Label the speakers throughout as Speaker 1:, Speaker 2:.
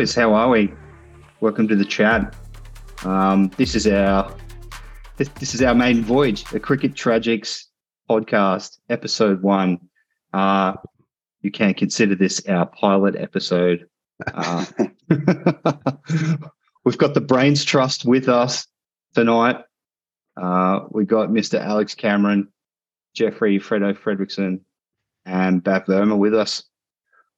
Speaker 1: boys, how are we? Welcome to the chat. Um, this is our this, this is our main voyage, the Cricket Tragics podcast, episode one. Uh, you can consider this our pilot episode. Uh, we've got the Brains Trust with us tonight. Uh, we got Mr. Alex Cameron, Jeffrey Freddo Fredrickson, and Bhav Verma with us.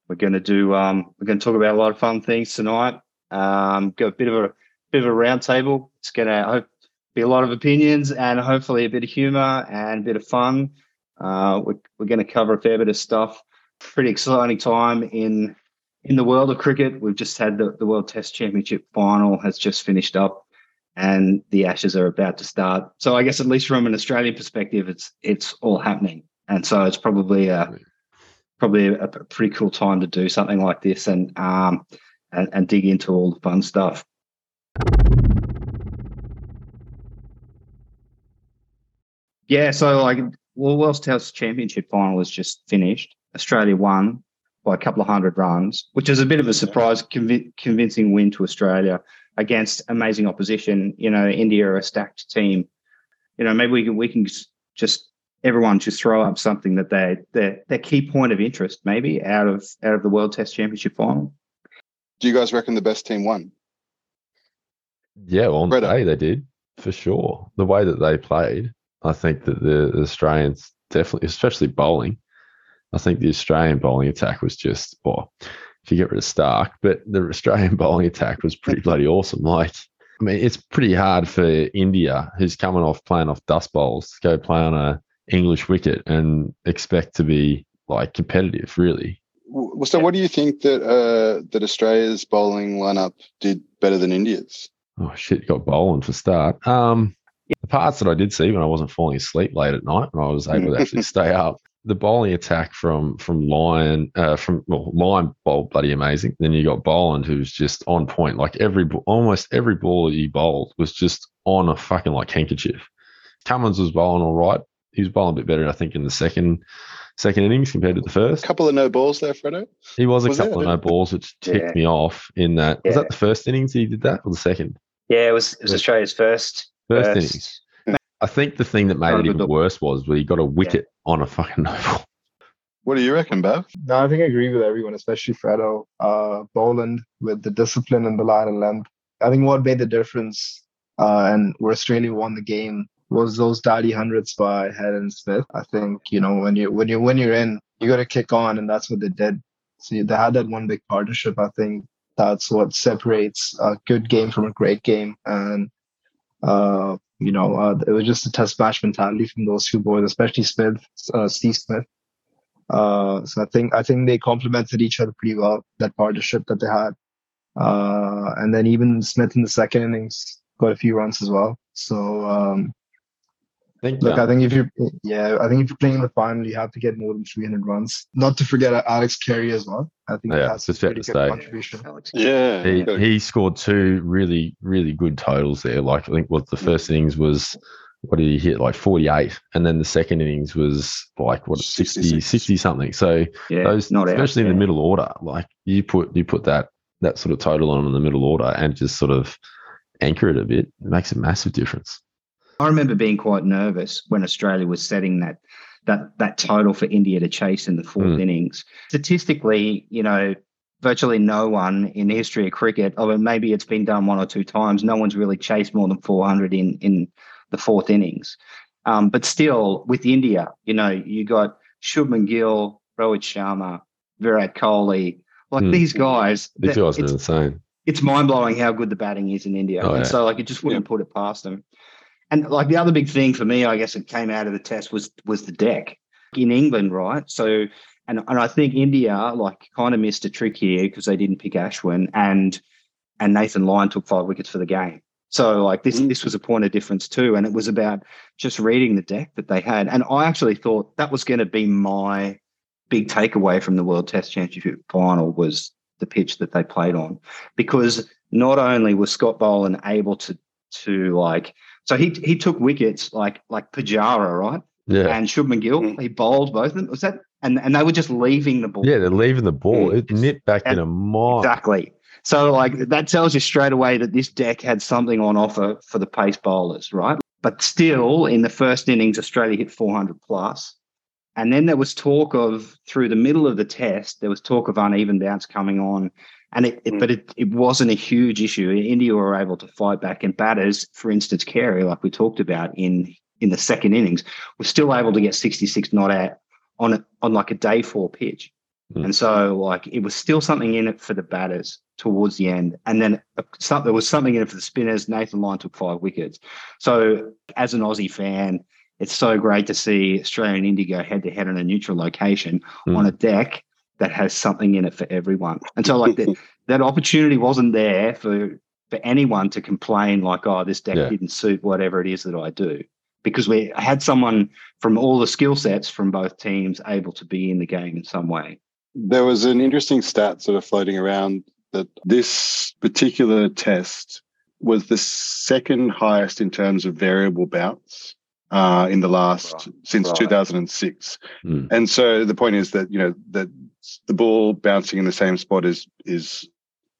Speaker 1: We're going to do. Um, we're going to talk about a lot of fun things tonight. Um, got a bit of a bit of a roundtable. It's going to hope be a lot of opinions and hopefully a bit of humor and a bit of fun. Uh, we're we're going to cover a fair bit of stuff. Pretty exciting time in in the world of cricket. We've just had the, the World Test Championship final has just finished up, and the Ashes are about to start. So I guess at least from an Australian perspective, it's it's all happening, and so it's probably a probably a, a pretty cool time to do something like this and um and, and dig into all the fun stuff. Yeah, so like well, World Test Championship final has just finished. Australia won by a couple of hundred runs, which is a bit of a surprise, conv- convincing win to Australia against amazing opposition. You know, India are a stacked team. You know, maybe we can we can just everyone just throw up something that they their their key point of interest maybe out of out of the World Test Championship final.
Speaker 2: Do you guys reckon the best team won?
Speaker 3: Yeah, well, on the day they did for sure. The way that they played, I think that the, the Australians definitely, especially bowling, I think the Australian bowling attack was just, well, if you get rid of Stark, but the Australian bowling attack was pretty bloody awesome. Like, I mean, it's pretty hard for India, who's coming off playing off dust bowls, to go play on a English wicket and expect to be like competitive, really.
Speaker 2: So, what do you think that uh, that Australia's bowling lineup did better than India's?
Speaker 3: Oh shit, got bowling for start. Um, the parts that I did see when I wasn't falling asleep late at night, when I was able to actually stay up, the bowling attack from from Lyon, uh, from well, Lyon bowled bloody amazing. Then you got Boland, who's just on point. Like every almost every ball that he bowled was just on a fucking like handkerchief. Cummins was bowling all right. He was bowling a bit better, I think, in the second second innings compared to the first.
Speaker 2: A couple of no balls there, Freddo.
Speaker 3: He was a
Speaker 2: Was there?
Speaker 3: couple of no balls, which ticked
Speaker 1: Yeah.
Speaker 3: me off. In that was that the first innings he did that, or the second?
Speaker 1: Yeah, it was it was
Speaker 3: Yeah.
Speaker 1: Australia's first
Speaker 3: First innings. I think the thing that made it even
Speaker 1: look.
Speaker 3: worse was when he got a wicket on a fucking no ball.
Speaker 2: What do you reckon, Bhav?
Speaker 4: No, I think I agree with everyone, especially Freddo. Uh, Boland with the discipline and the line and length. I think what made the difference uh, and where Australia won the game was those daddy hundreds by Head and Smith. I think you know when you when you when you're in, you got to kick on, and that's what they did. So they had that one big partnership. I think that's what separates a good game from a great game, and uh, you know uh, it was just a test match mentality from those two boys, especially Smith, uh, Steve Smith. Uh, so I think I think they complemented each other pretty well. That partnership that they had, uh, and then even Smith in the second innings got a few runs as well. So um,
Speaker 3: think
Speaker 4: look,
Speaker 3: uh,
Speaker 4: I think if you're yeah, I think if you're playing in the final, you have to get more than 300 runs. Not to forget Alex Carey as well. I think
Speaker 3: Yeah,
Speaker 4: that's a pretty
Speaker 3: to
Speaker 4: good
Speaker 3: say.
Speaker 4: contribution.
Speaker 1: Alex.
Speaker 2: Yeah,
Speaker 3: he, he scored two really really good totals there. Like I think what the first innings was. What did he hit? Like 48. And then the second innings was like, what, 60,
Speaker 2: 66.
Speaker 3: 60 something. So
Speaker 1: Yeah,
Speaker 3: those,
Speaker 1: not out.
Speaker 3: especially in the
Speaker 1: Yeah.
Speaker 3: middle order, like you put, you put that, that sort of total on in the middle order and just sort of anchor it a bit, it makes a massive difference.
Speaker 1: I remember being quite nervous when Australia was setting that that that total for India to chase in the fourth
Speaker 3: Mm.
Speaker 1: innings. Statistically, you know, virtually no one in the history of cricket, although maybe it's been done one or two times, no one's really chased more than 400 in in the fourth innings. Um, but still, with India, you know, you got Shubman Gill, Rohit Sharma, Virat Kohli, like
Speaker 3: Mm.
Speaker 1: these guys.
Speaker 3: These guys are insane.
Speaker 1: it's mind blowing how good the batting is in India.
Speaker 3: Oh,
Speaker 1: and
Speaker 3: yeah.
Speaker 1: so like it just wouldn't put it past them. And like the other big thing for me, I guess it came out of the test was was the deck in England, right? So and and I think India like kind of missed a trick here because they didn't pick Ashwin and and Nathan Lyon took five wickets for the game. So like this
Speaker 2: Mm.
Speaker 1: this was a point of difference too. And it was about just reading the deck that they had. And I actually thought that was going to be my big takeaway from the World Test Championship final was the pitch that they played on, because not only was Scott Boland able to to like, so he he took wickets like like Pujara, right,
Speaker 3: Yeah.
Speaker 1: and Shubman Gill,
Speaker 2: Mm.
Speaker 1: he bowled both of them. Was that? And and they were just leaving the ball.
Speaker 3: Yeah, they're leaving the ball.
Speaker 1: Mm.
Speaker 3: It nipped back in a mile.
Speaker 1: Exactly. So like that tells you straight away that this deck had something on offer for the pace bowlers, right? But still, in the first innings, Australia hit 400 plus. And then there was talk of through the middle of the test, there was talk of uneven bounce coming on. And it, it
Speaker 2: Mm.
Speaker 1: but it, it wasn't a huge issue. India were able to fight back and batters, for instance, Carey, like we talked about in in the second innings, was still able to get 66 not out on a, on like a day four pitch.
Speaker 3: Mm.
Speaker 1: And so like it was still something in it for the batters towards the end. And then uh, some, there was something in it for the spinners. Nathan Lyon took five wickets. So as an Aussie fan, it's so great to see Australia and India go head to head in a neutral location
Speaker 3: Mm.
Speaker 1: on a deck that has something in it for everyone. And so like that that opportunity wasn't there for for anyone to complain like, oh, this deck
Speaker 3: Yeah.
Speaker 1: didn't suit whatever it is that I do. Because we had someone from all the skill sets from both teams able to be in the game in some way.
Speaker 2: There was an interesting stat sort of floating around that this particular test was the second highest in terms of variable bounce uh, in the last
Speaker 1: Right,
Speaker 2: since
Speaker 1: right.
Speaker 2: 2006.
Speaker 3: Mm.
Speaker 2: And so the point is that you know that the ball bouncing in the same spot is is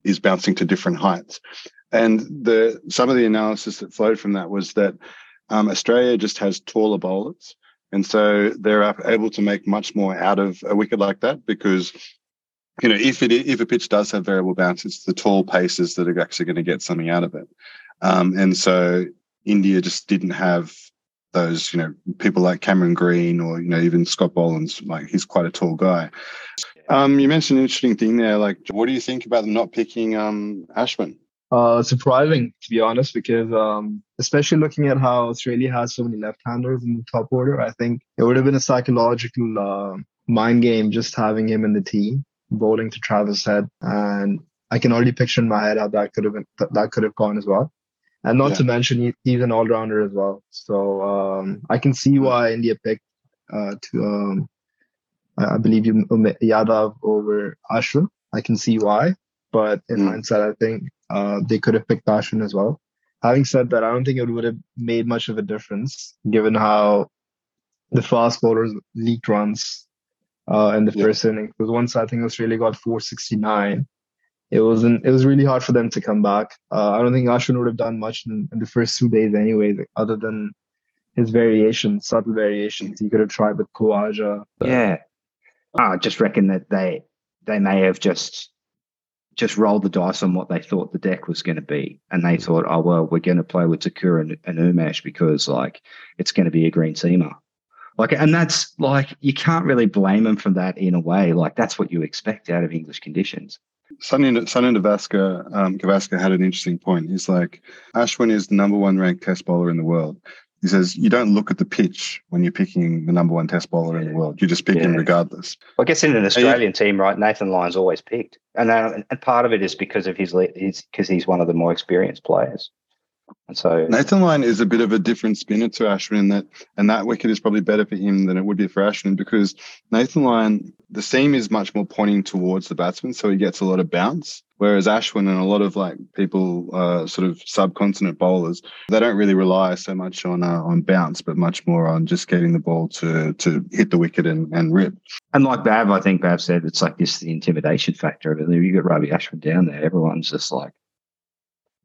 Speaker 2: is bouncing to different heights. And the some of the analysis that flowed from that was that um, Australia just has taller bowlers, and so they're able to make much more out of a wicket like that because you know if it if a pitch does have variable bounce, it's the tall paces that are actually going to get something out of it. Um, and so India just didn't have those, you know, people like Cameron Green or you know even Scott Boland's like he's quite a tall guy. Um, you mentioned an interesting thing there. Like, what do you think about them not picking um, Ashwin?
Speaker 4: Uh, surprising to be honest, because um, especially looking at how Australia has so many left-handers in the top order, I think it would have been a psychological uh, mind game just having him in the team, bowling to Travis Head, and I can already picture in my head how that could have been, that could have gone as well. And not
Speaker 2: Yeah.
Speaker 4: to mention he's an all-rounder as well, so um, I can see why India picked uh, to um, I I believe you Yadav over Ashwin. I can see why, but in
Speaker 2: Mm.
Speaker 4: hindsight, I think uh, they could have picked Ashwin as well. Having said that, I don't think it would have made much of a difference given how the fast bowlers leaked runs uh, in the
Speaker 2: Yeah.
Speaker 4: first inning. Because once I think Australia got 469, it wasn't. It was really hard for them to come back. Uh, I don't think Ashwin would have done much in, in the first two days anyway, other than his variations, subtle variations. He could have tried with Khawaja.
Speaker 1: Yeah. I just reckon that they they may have just just rolled the dice on what they thought the deck was going to be. And they thought, oh well, we're going to play with Thakur and, and Umesh because like it's going to be a green seamer. Like and that's like you can't really blame them for that in a way. Like that's what you expect out of English conditions.
Speaker 2: Sunny Sunny Gavaskar, um, Gavaskar had an interesting point. He's like, Ashwin is the number one ranked test bowler in the world. He says, you don't look at the pitch when you're picking the number one test bowler in the world. You just pick him
Speaker 1: Yeah.
Speaker 2: regardless.
Speaker 1: I guess in an
Speaker 2: you-
Speaker 1: Australian team, right? Nathan Lyon's always picked, and uh, and part of it is because of his because he's one of the more experienced players, and so
Speaker 2: Nathan Lyon is a bit of a different spinner to Ashwin in that, and that wicket is probably better for him than it would be for Ashwin because Nathan Lyon, the seam is much more pointing towards the batsman, so he gets a lot of bounce. Whereas Ashwin and a lot of like people, uh, sort of subcontinent bowlers, they don't really rely so much on uh, on bounce, but much more on just getting the ball to to hit the wicket and, and rip.
Speaker 1: And like Bhav, I think Bhav said, it's like this the intimidation factor of it. You got Ravi Ashwin down there, everyone's just like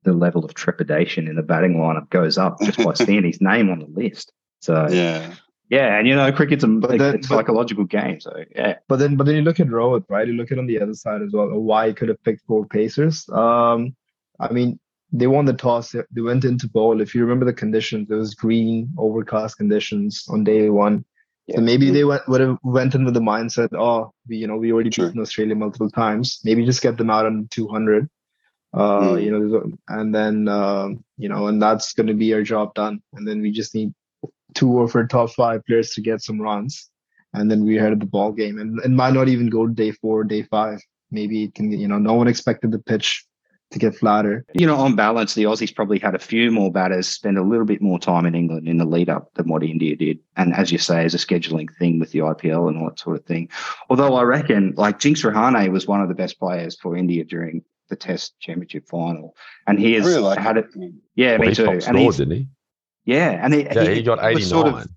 Speaker 1: the level of trepidation in the batting lineup goes up just by seeing his name on the list. So yeah,
Speaker 2: Yeah,
Speaker 1: and you know, cricket's a,
Speaker 4: But
Speaker 1: a
Speaker 4: then- but-
Speaker 1: psychological game. So yeah,
Speaker 4: But then, but then you look at Rohit, right? You look at on the other side as well. Why he could have picked four pacers. Um, I mean, they won the toss. They they went into bowl. If you remember the conditions, it was green, overcast conditions on day one.
Speaker 1: Yeah.
Speaker 4: So maybe they went would have went in with the mindset, oh, we you know we already
Speaker 2: Sure.
Speaker 4: beaten Australia multiple times. Maybe just get them out on 200. Uh,
Speaker 2: Mm.
Speaker 4: you know, and then um, you know, and that's going to be our job done. And then we just need two of our top five players to get some runs and then we're ahead of the ball game. And it might not even go to day four, day five. Maybe it can, you know, no one expected the pitch to get flatter.
Speaker 1: you know, on balance, the Aussies probably had a few more batters spend a little bit more time in England in the lead up than what India did. And as you say, as a scheduling thing with the IPL and all that sort of thing. Although I reckon like Jinx Rahane was one of the best players for India during the Test Championship final, and he
Speaker 2: I
Speaker 1: has
Speaker 2: really like
Speaker 1: had it.
Speaker 2: it.
Speaker 1: Yeah,
Speaker 3: Well,
Speaker 1: me
Speaker 3: he
Speaker 1: too. And
Speaker 3: scored, didn't he?
Speaker 1: yeah, and he,
Speaker 3: Yeah, he, got 89.
Speaker 1: sort of-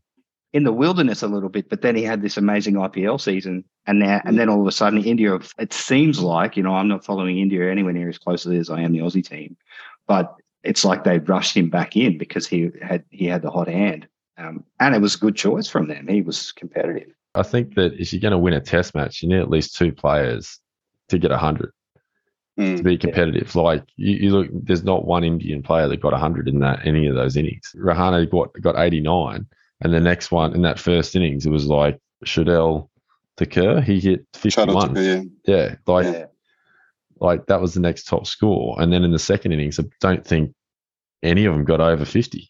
Speaker 1: in the wilderness a little bit, but then he had this amazing IPL season, and now and then all of a sudden India. It seems like you know I'm not following India anywhere near as closely as I am the Aussie team, but it's like they rushed him back in because he had he had the hot hand, um, and it was a good choice from them. He was competitive.
Speaker 3: I think that if you're going to win a Test match, you need at least two players to get hundred
Speaker 2: Mm.
Speaker 3: to be competitive. Like you, you look, there's not one Indian player that got 100 in that any of those innings. Rahane got got 89, and the next one in that first innings, it was like Shardul Thakur, he hit
Speaker 2: Shout
Speaker 3: 51.
Speaker 2: to yeah.
Speaker 3: Yeah, like
Speaker 1: Yeah.
Speaker 3: like that was the next top score. And then in the second innings, I don't think any of them got over 50.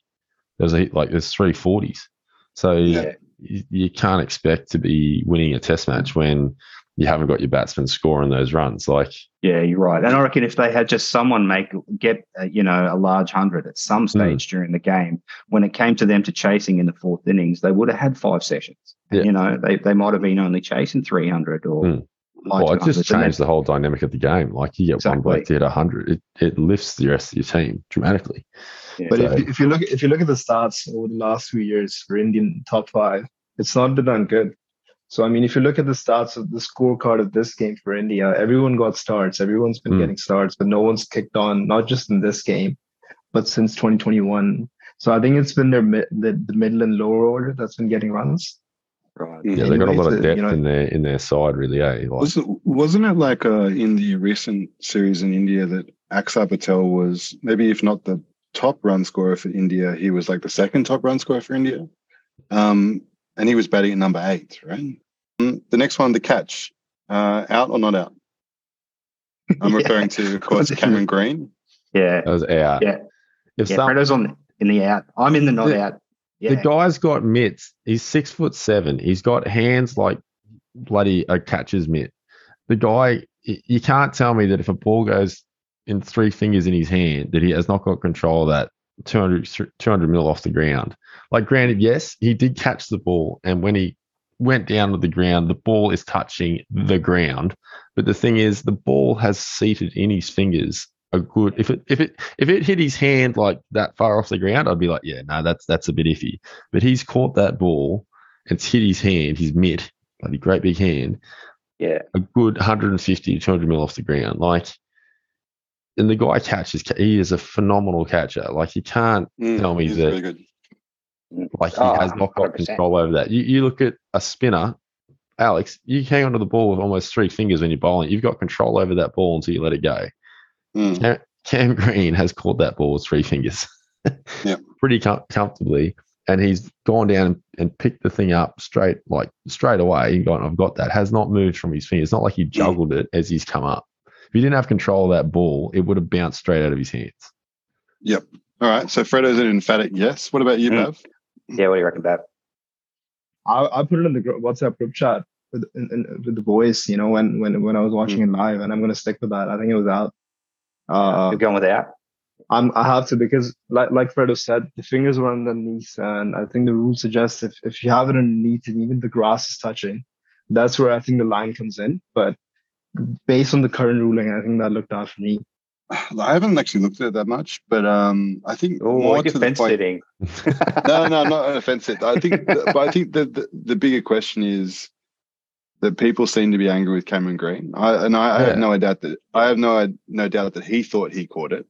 Speaker 3: There's a like there's three forties. So
Speaker 1: Yeah.
Speaker 3: you, you can't expect to be winning a test match when you haven't got your batsmen scoring those runs. Like
Speaker 1: Yeah, you're right. And I reckon if they had just someone make get uh, you know a large hundred at some stage during the game, when it came to them to chasing in the fourth innings, they would have had five sessions.
Speaker 3: Yeah.
Speaker 1: You know, they they might have been only chasing three hundred or.
Speaker 3: Mm.
Speaker 1: high
Speaker 3: well, it just
Speaker 1: and
Speaker 3: changed the whole dynamic of the game. Like you get one
Speaker 1: Exactly.
Speaker 3: bloke to hit 100, it, it lifts the rest of your team dramatically.
Speaker 1: Yeah.
Speaker 4: But
Speaker 3: So-
Speaker 4: if, you- if you look if you look at the stats over the last few years for Indian top five, it's not been done good. So I mean, if you look at the stats of the scorecard of this game for India, everyone got starts. Everyone's been
Speaker 3: Mm.
Speaker 4: getting starts, but no one's kicked on. Not just in this game, but since 2021. So I think it's been their mid, the, the middle and lower order that's been getting runs.
Speaker 1: Right.
Speaker 3: Yeah, they got a lot of
Speaker 4: uh,
Speaker 3: depth
Speaker 4: you know-
Speaker 3: in their in their side, really. Eh? Like,
Speaker 2: Was it, wasn't it like uh, in the recent series in India that Axar Patel was maybe if not the top run scorer for India, he was like the second top run scorer for India, um, and he was batting at number eight, right? Mm, The next one, the catch, uh, out or not out? I'm
Speaker 1: Yeah.
Speaker 2: referring to, of course, Cameron Green.
Speaker 1: Yeah.
Speaker 3: that was out.
Speaker 1: Yeah.
Speaker 3: If
Speaker 1: Yeah.
Speaker 3: some,
Speaker 1: Freddo's on in the out. I'm in the not
Speaker 3: The-
Speaker 1: out. Yeah.
Speaker 3: The guy's got mitts. He's six foot seven. He's got hands like bloody a catcher's mitt. The guy, you can't tell me that if a ball goes in three fingers in his hand, that he has not got control of that 200, 200 mil off the ground. Like, granted, yes, he did catch the ball, and when he went down to the ground, the ball is touching the ground. But the thing is, the ball has seated in his fingers a good. If it if it if it hit his hand like that far off the ground, I'd be like, yeah, no, that's that's a bit iffy. But he's caught that ball, it's hit his hand, his mitt, bloody great big hand,
Speaker 1: yeah.
Speaker 3: a good 150 to 200 mil off the ground. Like, and the guy catches, he is a phenomenal catcher. Like, you can't
Speaker 2: Mm,
Speaker 3: Tell me
Speaker 2: he's
Speaker 3: that-
Speaker 2: really good.
Speaker 3: like he
Speaker 1: Oh,
Speaker 3: has not got
Speaker 1: 100%.
Speaker 3: control over that. You, you look at a spinner, Alex, you hang onto the ball with almost three fingers when you're bowling. You've got control over that ball until you let it go.
Speaker 2: Mm.
Speaker 3: Cam, Cam Green has caught that ball with three fingers.
Speaker 2: Yep.
Speaker 3: Pretty com- comfortably. And he's gone down and, and picked the thing up straight, like straight away. And gone, I've got that. Has not moved from his fingers. It's not like he juggled it as he's come up. If he didn't have control of that ball, it would have bounced straight out of his hands. Yep.
Speaker 2: All right, so Freddo's an emphatic yes. What about you,
Speaker 1: Mm.
Speaker 2: Bhav?
Speaker 1: Yeah. What do you reckon, Bhav?
Speaker 4: I, I put it in the WhatsApp group chat with in, in, with the boys. You know, when when when I was watching it live, and I'm gonna stick with that. I think it was out. Uh,
Speaker 1: You're going with out.
Speaker 4: I'm, I have to because, like like Fredo said, the fingers were underneath, and I think the rule suggests if if you have it underneath and even the grass is touching, that's where I think the line comes in. But based on the current ruling, I think that looked out for me.
Speaker 2: I haven't actually looked at it that much, but um, I think
Speaker 1: Oh,
Speaker 2: more
Speaker 1: you're
Speaker 2: to the point.
Speaker 1: sitting.
Speaker 2: no, no, not offensive. I think, but I think the, the the bigger question is that people seem to be angry with Cameron Green. I and I, I have no doubt that I have no no doubt that he thought he caught it.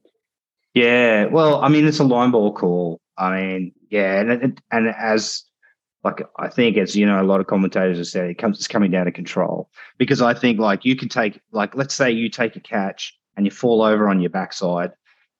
Speaker 1: Yeah, well, I mean, it's a line ball call. I mean, yeah, and and, and as like I think as you know, a lot of commentators have said, it comes it's coming down to control because I think like you can take like let's say you take a catch and you fall over on your backside,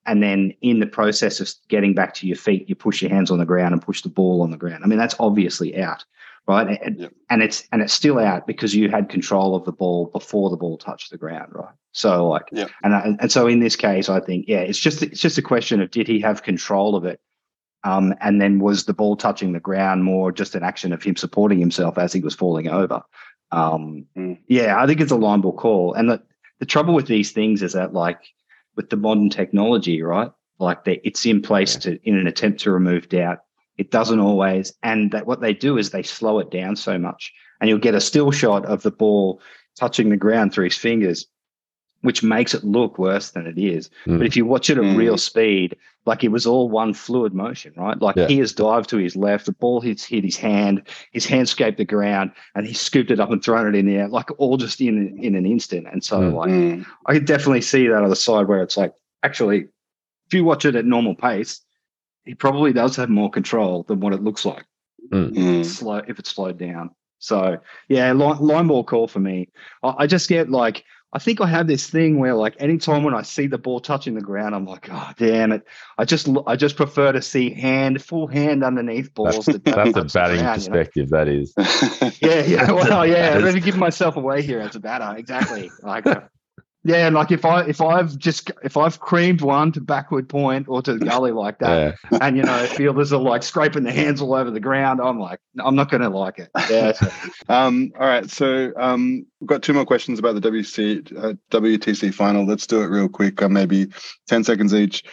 Speaker 1: and then in the process of getting back to your feet, you push your hands on the ground and push the ball on the ground. I mean, that's obviously out, right? And, and it's and it's still out because you had control of the ball before the ball touched the ground, right? So like
Speaker 2: Yep.
Speaker 1: and I, and so in this case, I think yeah, it's just it's just a question of did he have control of it, um, and then was the ball touching the ground more just an action of him supporting himself as he was falling over. Um,
Speaker 2: Mm.
Speaker 1: Yeah, I think it's a line ball call, and the the trouble with these things is that like with the modern technology, right? Like they, it's in place to in an attempt to remove doubt. It doesn't always, and that what they do is they slow it down so much, and you'll get a still shot of the ball touching the ground through his fingers, which makes it look worse than it is.
Speaker 3: Mm.
Speaker 1: But if you watch it at
Speaker 2: Mm.
Speaker 1: real speed like it was all one fluid motion, right? Like
Speaker 3: Yeah.
Speaker 1: he has dived to his left, the ball hits hit his hand, his hand scraped the ground, and he scooped it up and thrown it in the air, like all just in in an instant. And so,
Speaker 3: Mm.
Speaker 1: like,
Speaker 2: Mm.
Speaker 1: I could definitely see that on the side where it's like, actually, if you watch it at normal pace, he probably does have more control than what it looks like
Speaker 2: Mm.
Speaker 1: slow if it's slowed down. So yeah, line, line ball call for me. I, I just get like I think I have this thing where like anytime when I see the ball touching the ground, I'm like, oh damn it! I just I just prefer to see hand full hand underneath balls. that
Speaker 3: That's a batting
Speaker 1: ground, you know?
Speaker 3: perspective. That is.
Speaker 1: Yeah, yeah. Well, yeah. Let me give myself away here as a batter. Exactly. Like, uh, yeah, and like if I if I've just if I've creamed one to backward point or to the gully like that,
Speaker 3: Yeah.
Speaker 1: and you know fielders are like scraping their hands all over the ground, I'm like, I'm not going to like it. Yeah. so-
Speaker 2: Um, all right, so um, we've got two more questions about the WC, uh, WTC final. Let's do it real quick, uh, maybe 10 seconds each.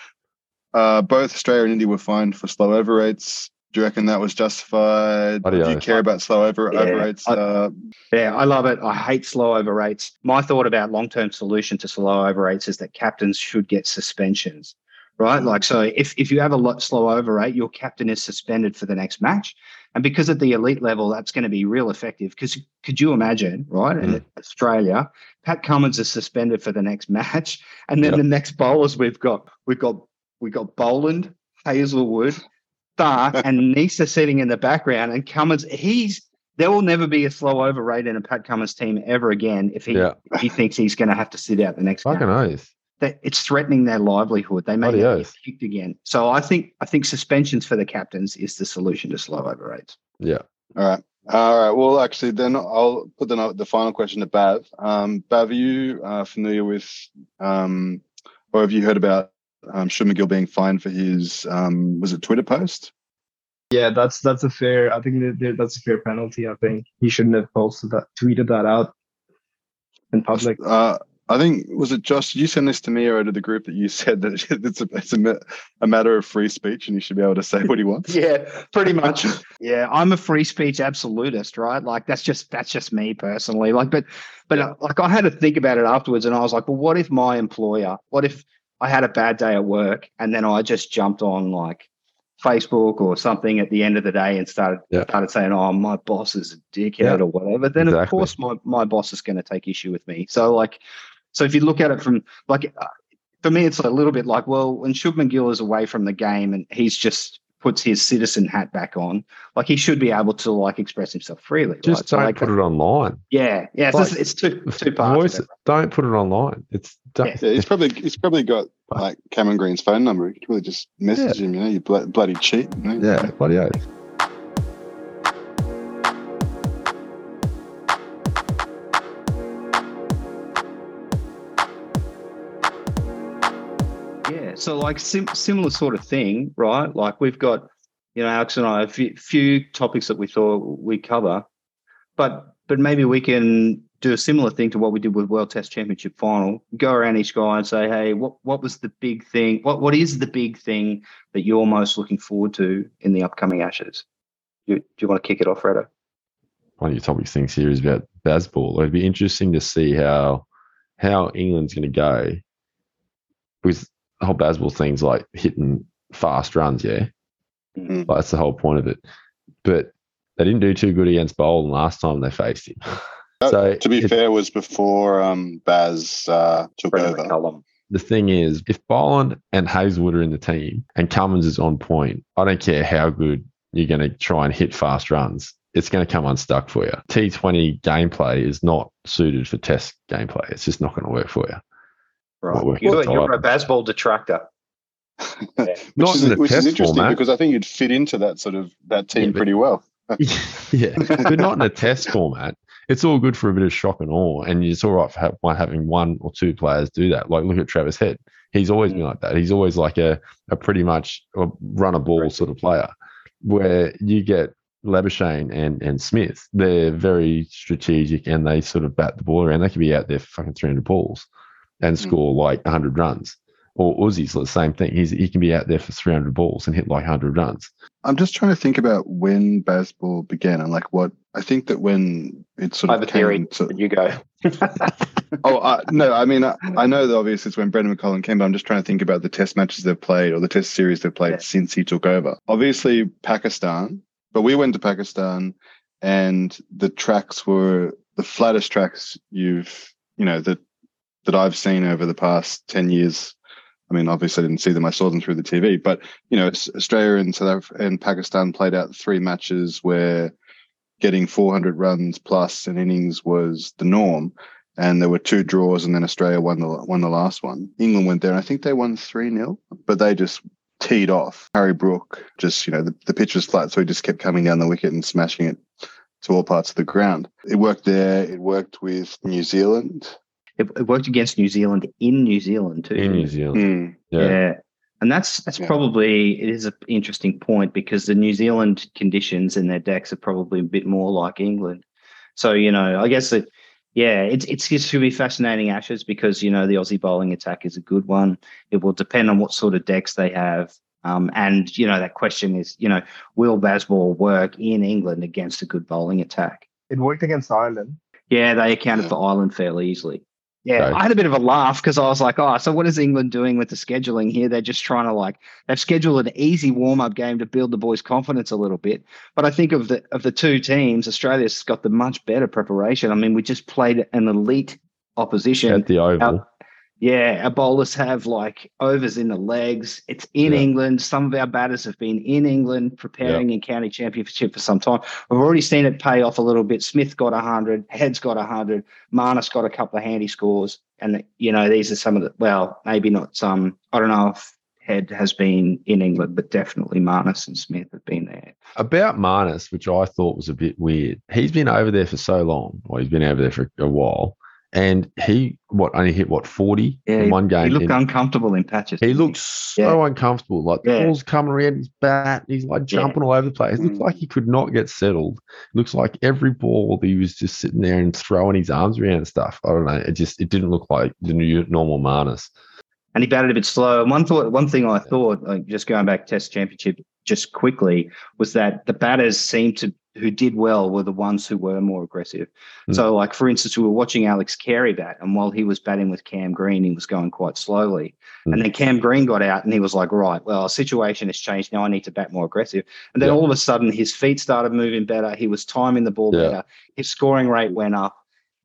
Speaker 2: Uh, both Australia and India were fined for slow over rates. Do you reckon that was justified? Do you care about slow over,
Speaker 1: Yeah,
Speaker 2: over rates?
Speaker 1: I-
Speaker 2: Uh,
Speaker 1: Yeah, I love it. I hate slow over rates. My thought about long term solution to slow over rates is that captains should get suspensions, right? Like, so if, if you have a lot slow over rate, your captain is suspended for the next match. And because at the elite level, that's going to be real effective. Because could you imagine, right? In Australia, Pat Cummins is suspended for the next match, and then
Speaker 3: Yep.
Speaker 1: the next bowlers we've got we've got we've got Boland, Hazlewood, Stark, and Neser sitting in the background, and Cummins he's there will never be a slow over rate in a Pat Cummins team ever again if he
Speaker 3: Yeah.
Speaker 1: he thinks he's going to have to sit out the next
Speaker 3: Fucking
Speaker 1: game.
Speaker 3: oath.
Speaker 1: That it's threatening their livelihood. They may
Speaker 3: Bloody
Speaker 1: get
Speaker 3: oath.
Speaker 1: kicked again. So I think I think suspensions for the captains is the solution to slow over rates.
Speaker 3: Yeah.
Speaker 2: all right. All right. Well, actually, then I'll put the, the final question to Bhav. Um, Bhav, are you uh, familiar with, um, or have you heard about um, Shubman Gill being fined for his, um, was it Twitter post?
Speaker 4: Yeah, that's that's a fair. I think that that's a fair penalty. I think he shouldn't have posted that, tweeted that out in public.
Speaker 2: Uh, I think was it Josh? Did you send this to me or to the group that you said that it's a it's a, a matter of free speech and he should be able to say what he wants?
Speaker 1: Yeah, pretty much. yeah, I'm a free speech absolutist, right? Like that's just that's just me personally. Like, but but uh, like I had to think about it afterwards, and I was like, well, what if my employer? What if I had a bad day at work, and then I just jumped on like Facebook or something at the end of the day and started
Speaker 3: Yeah.
Speaker 1: started saying, "Oh, my boss is a dickhead
Speaker 3: Yeah.
Speaker 1: or whatever." Then of course my my boss is going to take issue with me. So like, so if you look at it from like uh, for me, it's a little bit like, well, when Shubman Gill is away from the game and he's just puts his citizen hat back on, like he should be able to like express himself freely.
Speaker 3: Just
Speaker 1: right?
Speaker 3: Don't
Speaker 1: like,
Speaker 3: put it online.
Speaker 1: Yeah, yeah. It's,
Speaker 3: Like,
Speaker 1: just- it's two two parts.
Speaker 3: Voice, don't put it online. It's don't,
Speaker 1: Yeah.
Speaker 2: Yeah, he's probably he's probably got like Cameron Green's phone number. You could probably just message him. You know, you blo- bloody cheat. You know?
Speaker 3: yeah, bloody oath.
Speaker 1: So like sim- similar sort of thing, right? Like we've got, you know, Alex and I a few, topics that we thought we cover, but but maybe we can do a similar thing to what we did with World Test Championship final. Go around each guy and say, hey, what what was the big thing? What what is the big thing that you're most looking forward to in the upcoming Ashes? You, do you want to kick it off, Freddo?
Speaker 3: One of your topics things here is about Bazball. It'd be interesting to see how how England's going to go with the whole Bazball thing's like hitting fast runs. Yeah,
Speaker 2: Mm.
Speaker 3: Like, that's the whole point of it. But they didn't do too good against Boland last time they faced him.
Speaker 2: That,
Speaker 3: So
Speaker 2: to be
Speaker 3: it-
Speaker 2: fair, was before um, Baz uh, took
Speaker 1: Brendan
Speaker 2: over.
Speaker 1: McCullum.
Speaker 3: the thing is, if Boland and Hazlewood are in the team and Cummins is on point, I don't care how good you're going to try and hit fast runs. It's going to come unstuck for you. T20 gameplay is not suited for test gameplay. It's just not going to work for you.
Speaker 1: Right. You're,
Speaker 3: type.
Speaker 1: you're a Bazball detractor. Yeah.
Speaker 2: Which,
Speaker 3: Not
Speaker 2: is,
Speaker 3: in the
Speaker 2: which is
Speaker 3: test
Speaker 2: interesting
Speaker 3: format.
Speaker 2: because I think you'd fit into that sort of that team
Speaker 3: Yeah, but-
Speaker 2: pretty well.
Speaker 3: yeah, but not in a test format. It's all good for a bit of shock and awe, and it's all right for ha- one- having one or two players do that. Like look at Travis Head; he's always been mm. like that. He's always like a a pretty much a run a ball sort of player. Where you get Labuschagne and and Smith, they're very strategic and they sort of bat the ball around. They could be out there for fucking three hundred balls and
Speaker 2: Mm.
Speaker 3: score like hundred runs. Or Uzi's the same thing. He's, he can be out there for 300 balls and hit like 100 runs.
Speaker 2: I'm just trying to think about when Bazball began and like what I think that when it sort
Speaker 1: I
Speaker 2: of
Speaker 1: have a theory.
Speaker 2: came to,
Speaker 1: You go.
Speaker 2: Oh uh, no, I mean I, I know that obviously it's when Brendan McCullum came, but I'm just trying to think about the test matches they've played or the test series they've played
Speaker 1: Yeah.
Speaker 2: since he took over. Obviously Pakistan, but we went to Pakistan and the tracks were the flattest tracks you've you know that that I've seen over the past ten years. I mean, obviously I didn't see them; I saw them through the TV. But you know, Australia and South Af- and Pakistan played out three matches where getting 400 runs plus an innings was the norm and there were two draws, and then Australia won the won the last one. England went there, and I think they won three 0 but they just teed off. Harry Brook just you know the, the pitch was flat, so he just kept coming down the wicket and smashing it to all parts of the ground. It worked there. It worked with New Zealand.
Speaker 1: It, it worked against New Zealand in New Zealand too.
Speaker 3: In New Zealand.
Speaker 2: Mm.
Speaker 3: Yeah.
Speaker 1: Yeah. And that's that's
Speaker 2: Yeah.
Speaker 1: probably it is an interesting point because the New Zealand conditions in their decks are probably a bit more like England. So, you know, I guess that yeah, it's it's just to be fascinating ashes because, you know, the Aussie bowling attack is a good one. It will depend on what sort of decks they have. Um, and you know, that question is, you know, will Bazball work in England against a good bowling attack?
Speaker 4: It worked against Ireland.
Speaker 1: Yeah, they accounted
Speaker 2: Yeah.
Speaker 1: for Ireland fairly easily. Yeah,
Speaker 3: Right.
Speaker 1: I had a bit of a laugh because I was like, oh, so what is England doing with the scheduling here? They're just trying to like they've scheduled an easy warm up game to build the boys' confidence a little bit. But I think of the of the two teams, Australia's got the much better preparation. I mean, we just played an elite opposition.
Speaker 3: At the Oval.
Speaker 1: Our- yeah, our bowlers have like overs in the legs. It's in
Speaker 3: Yeah.
Speaker 1: England. Some of our batters have been in England preparing in county championship for some time. We've already seen it pay off a little bit. Smith got 100, Head's got 100, Marnus got a couple of handy scores. And, you know, these are some of the, well, maybe not some, I don't know if Head has been in England, but definitely Marnus and Smith have been there.
Speaker 3: About Marnus, which I thought was a bit weird. He's been over there for so long. or he's been over there for a while. And he, what, only hit, what, 40
Speaker 1: Yeah,
Speaker 3: in one game?
Speaker 1: He looked
Speaker 3: in-
Speaker 1: uncomfortable in patches.
Speaker 3: He looks so uncomfortable. Like the ball's coming around his bat. He's like
Speaker 1: Yeah.
Speaker 3: jumping all over the place. It looks
Speaker 2: Mm.
Speaker 3: like he could not get settled. It looks like every ball he was just sitting there and throwing his arms around and stuff. I don't know. It just it didn't look like the new normal Marnus.
Speaker 1: and he batted a bit slow. And one thought, one thing I thought, like just going back Test Championship just quickly, was that the batters seemed to who did well were the ones who were more aggressive.
Speaker 3: Mm.
Speaker 1: So, like for instance, we were watching Alex Carey bat, and while he was batting with Cam Green, he was going quite slowly.
Speaker 3: Mm.
Speaker 1: And then Cam Green got out, and he was like, "Right, well, our situation has changed. Now I need to bat more aggressive." And then
Speaker 3: Yeah.
Speaker 1: all of a sudden, his feet started moving better. He was timing the ball
Speaker 3: Yeah.
Speaker 1: better. His scoring rate went up.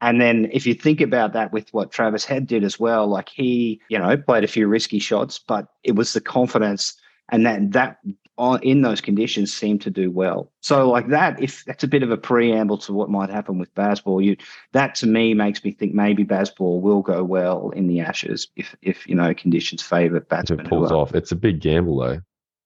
Speaker 1: And then if you think about that with what Travis Head did as well, like he, you know, played a few risky shots, but it was the confidence and that that on, in those conditions seem to do well. So like that, if that's a bit of a preamble to what might happen with Bazball, you that to me makes me think maybe Bazball will go well in the Ashes if if you know conditions favour
Speaker 3: If
Speaker 1: batsmen.
Speaker 3: it pulls off. It's a big gamble though.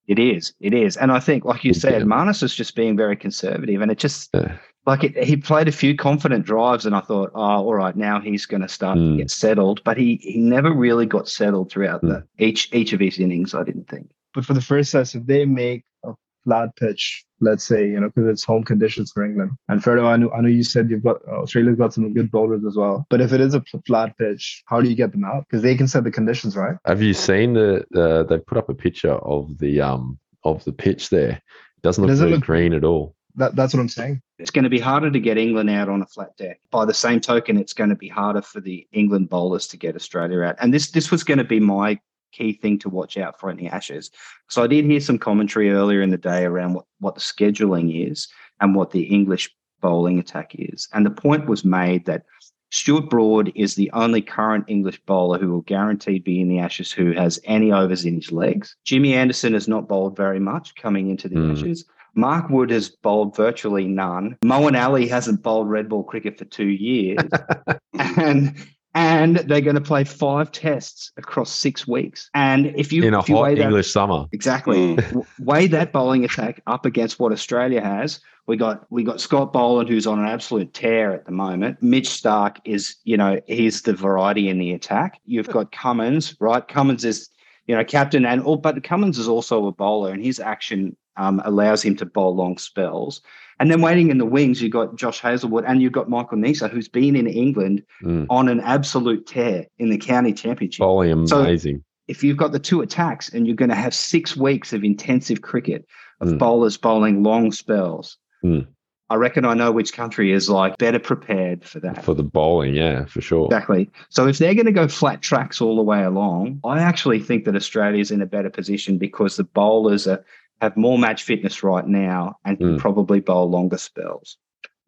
Speaker 1: It is, it is, and I think, like you
Speaker 3: Big
Speaker 1: said,
Speaker 3: gamble.
Speaker 1: Marnus was just being very conservative, and it just
Speaker 3: Yeah.
Speaker 1: like it, he played a few confident drives, and I thought, oh, all right, now he's going to start
Speaker 3: Mm.
Speaker 1: to get settled. But he he never really got settled throughout
Speaker 3: Mm.
Speaker 1: the each each of his innings. I didn't think.
Speaker 4: But for the first test, if they make a flat pitch, let's say, you know, because it's home conditions for England. And Freddo, I know, I know you said you've got uh, Australia's got some good bowlers as well. But if it is a flat pitch, how do you get them out? Because they can set the conditions, right?
Speaker 3: Have you seen the, the they put up a picture of the um of the pitch there? It doesn't look
Speaker 4: Doesn't
Speaker 3: very
Speaker 4: look-
Speaker 3: green at all.
Speaker 4: That, that's what I'm saying.
Speaker 1: It's going to be harder to get England out on a flat deck. By the same token, it's going to be harder for the England bowlers to get Australia out. And this this was going to be my key thing to watch out for in the Ashes. So I did hear some commentary earlier in the day around what, what the scheduling is and what the English bowling attack is. And the point was made that Stuart Broad is the only current English bowler who will guaranteed be in the Ashes who has any overs in his legs. Jimmy Anderson has not bowled very much coming into the
Speaker 3: Mm.
Speaker 1: Ashes. Mark Wood has bowled virtually none. Moeen Ali hasn't bowled red ball cricket for two years. and and they're going to play five tests across six weeks. And if you,
Speaker 3: In a
Speaker 1: you
Speaker 3: hot
Speaker 1: weigh that-
Speaker 3: English summer.
Speaker 1: Exactly.
Speaker 2: Mm.
Speaker 1: Weigh that bowling attack up against what Australia has. We got we got Scott Boland who's on an absolute tear at the moment. Mitch Stark is, you know, he's the variety in the attack. You've got Cummins, right? Cummins is, you know, captain and all, but Cummins is also a bowler, and his action um, allows him to bowl long spells. And then waiting in the wings, you've got Josh Hazlewood and you've got Michael Neser, who's been in England
Speaker 3: Mm.
Speaker 1: on an absolute tear in the county championship.
Speaker 3: Bowling
Speaker 1: So-
Speaker 3: amazing.
Speaker 1: if you've got the two attacks and you're going to have six weeks of intensive cricket of
Speaker 3: Mm.
Speaker 1: bowlers bowling long spells,
Speaker 3: Mm.
Speaker 1: I reckon I know which country is like better prepared for that.
Speaker 3: for the bowling, yeah, for sure.
Speaker 1: Exactly. So if they're going to go flat tracks all the way along, I actually think that Australia's in a better position because the bowlers are, have more match fitness right now and can
Speaker 3: Mm.
Speaker 1: probably bowl longer spells.